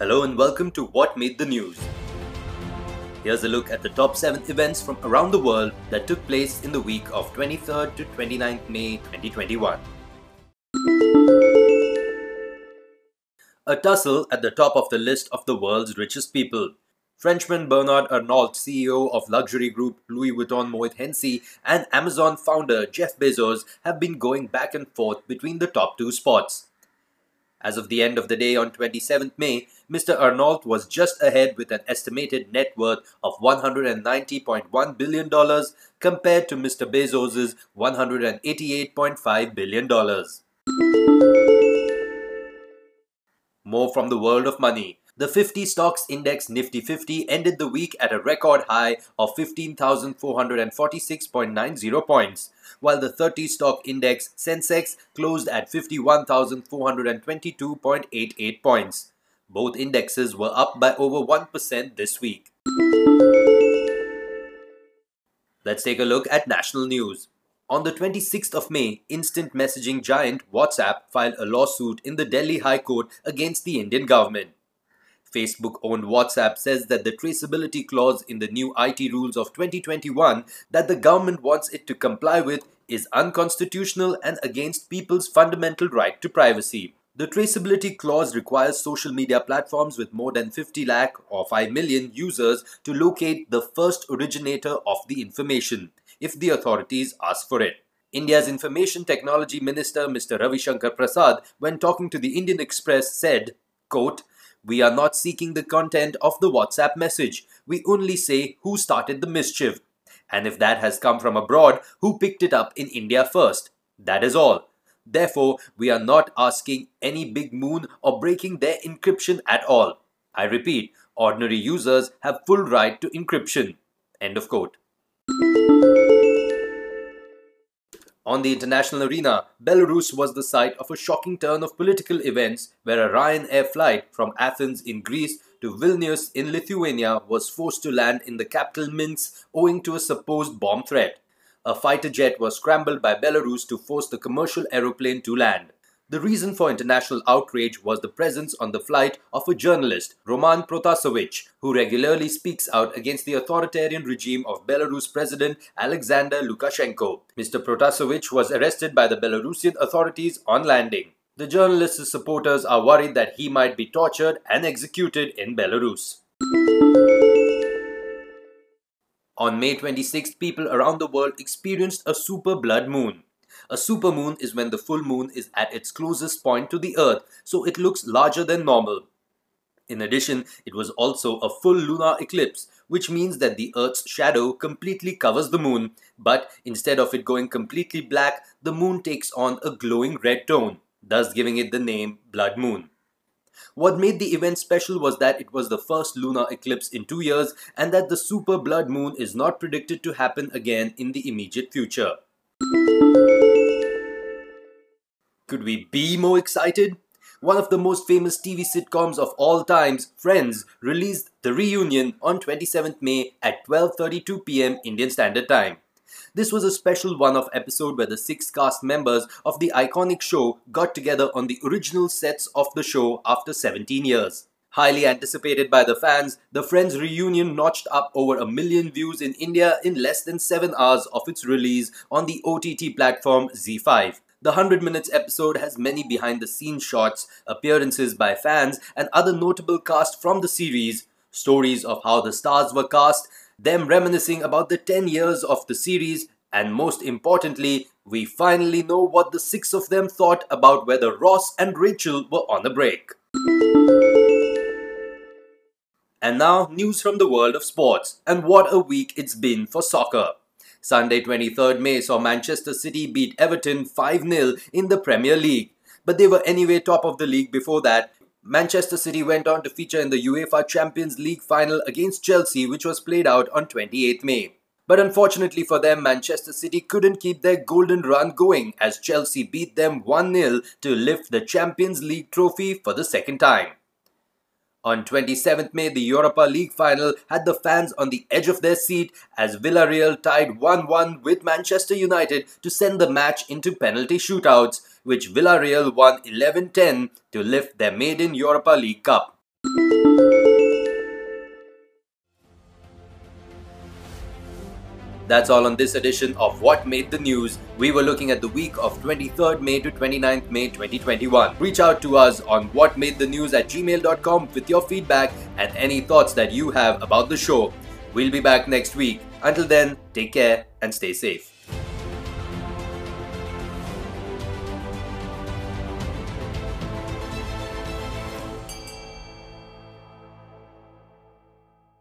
Hello and welcome to What Made the News. Here's a look at the top 7 events from around the world that took place in the week of 23rd to 29th May 2021. A tussle at the top of the list of the world's richest people. Frenchman Bernard Arnault, CEO of luxury group Louis Vuitton Moet Hennessy, and Amazon founder Jeff Bezos have been going back and forth between the top two spots. As of the end of the day on 27th May, Mr. Arnault was just ahead with an estimated net worth of $190.1 billion compared to Mr. Bezos' $188.5 billion. More from the world of money. The 50 stocks index Nifty 50 ended the week at a record high of 15,446.90 points, while the 30 stock index Sensex closed at 51,422.88 points. Both indexes were up by over 1% this week. Let's take a look at national news. On the 26th of May, instant messaging giant WhatsApp filed a lawsuit in the Delhi High Court against the Indian government. Facebook owned WhatsApp says that the traceability clause in the new IT rules of 2021 that the government wants it to comply with is unconstitutional and against people's fundamental right to privacy. The traceability clause requires social media platforms with more than 50 lakh or 5 million users to locate the first originator of the information if the authorities ask for it. India's Information Technology Minister Mr. Ravi Shankar Prasad, when talking to the Indian Express, said, quote, we are not seeking the content of the WhatsApp message. We only say who started the mischief. And if that has come from abroad, who picked it up in India first. That is all. Therefore, we are not asking any big moon or breaking their encryption at all. I repeat, ordinary users have full right to encryption. End of quote. On the international arena, Belarus was the site of a shocking turn of political events where a Ryanair flight from Athens in Greece to Vilnius in Lithuania was forced to land in the capital Minsk owing to a supposed bomb threat. A fighter jet was scrambled by Belarus to force the commercial aeroplane to land. The reason for international outrage was the presence on the flight of a journalist, Roman Protasevich, who regularly speaks out against the authoritarian regime of Belarus President Alexander Lukashenko. Mr. Protasevich was arrested by the Belarusian authorities on landing. The journalist's supporters are worried that he might be tortured and executed in Belarus. On May 26, people around the world experienced a super blood moon. A supermoon is when the full moon is at its closest point to the earth, so it looks larger than normal. In addition, it was also a full lunar eclipse, which means that the Earth's shadow completely covers the moon, but instead of it going completely black, the moon takes on a glowing red tone, thus giving it the name blood moon. What made the event special was that it was the first lunar eclipse in two years and that the super blood moon is not predicted to happen again in the immediate future. Could we be more excited? One of the most famous TV sitcoms of all times, Friends, released The Reunion on 27th May at 12:32 p.m. Indian Standard Time. This was a special one-off episode where the six cast members of the iconic show got together on the original sets of the show after 17 years. Highly anticipated by the fans, the Friends reunion notched up over a million views in India in less than 7 hours of its release on the OTT platform ZEE5. The 100 minutes episode has many behind the scenes shots, appearances by fans, and other notable cast from the series, stories of how the stars were cast, them reminiscing about the 10 years of the series, and most importantly, we finally know what the six of them thought about whether Ross and Rachel were on a break. And now, news from the world of sports. And what a week it's been for soccer. Sunday, 23rd May, saw Manchester City beat Everton 5 0 in the Premier League. But they were anyway top of the league before that. Manchester City went on to feature in the UEFA Champions League final against Chelsea, which was played out on 28th May. But unfortunately for them, Manchester City couldn't keep their golden run going as Chelsea beat them 1 0 to lift the Champions League trophy for the second time. On 27th May, the Europa League final had the fans on the edge of their seat as Villarreal tied 1-1 with Manchester United to send the match into penalty shootouts, which Villarreal won 11-10 to lift their maiden Europa League Cup. That's all on this edition of What Made the News. We were looking at the week of 23rd May to 29th May 2021. Reach out to us on whatmadethenews at gmail.com with your feedback and any thoughts that you have about the show. We'll be back next week. Until then, take care and stay safe.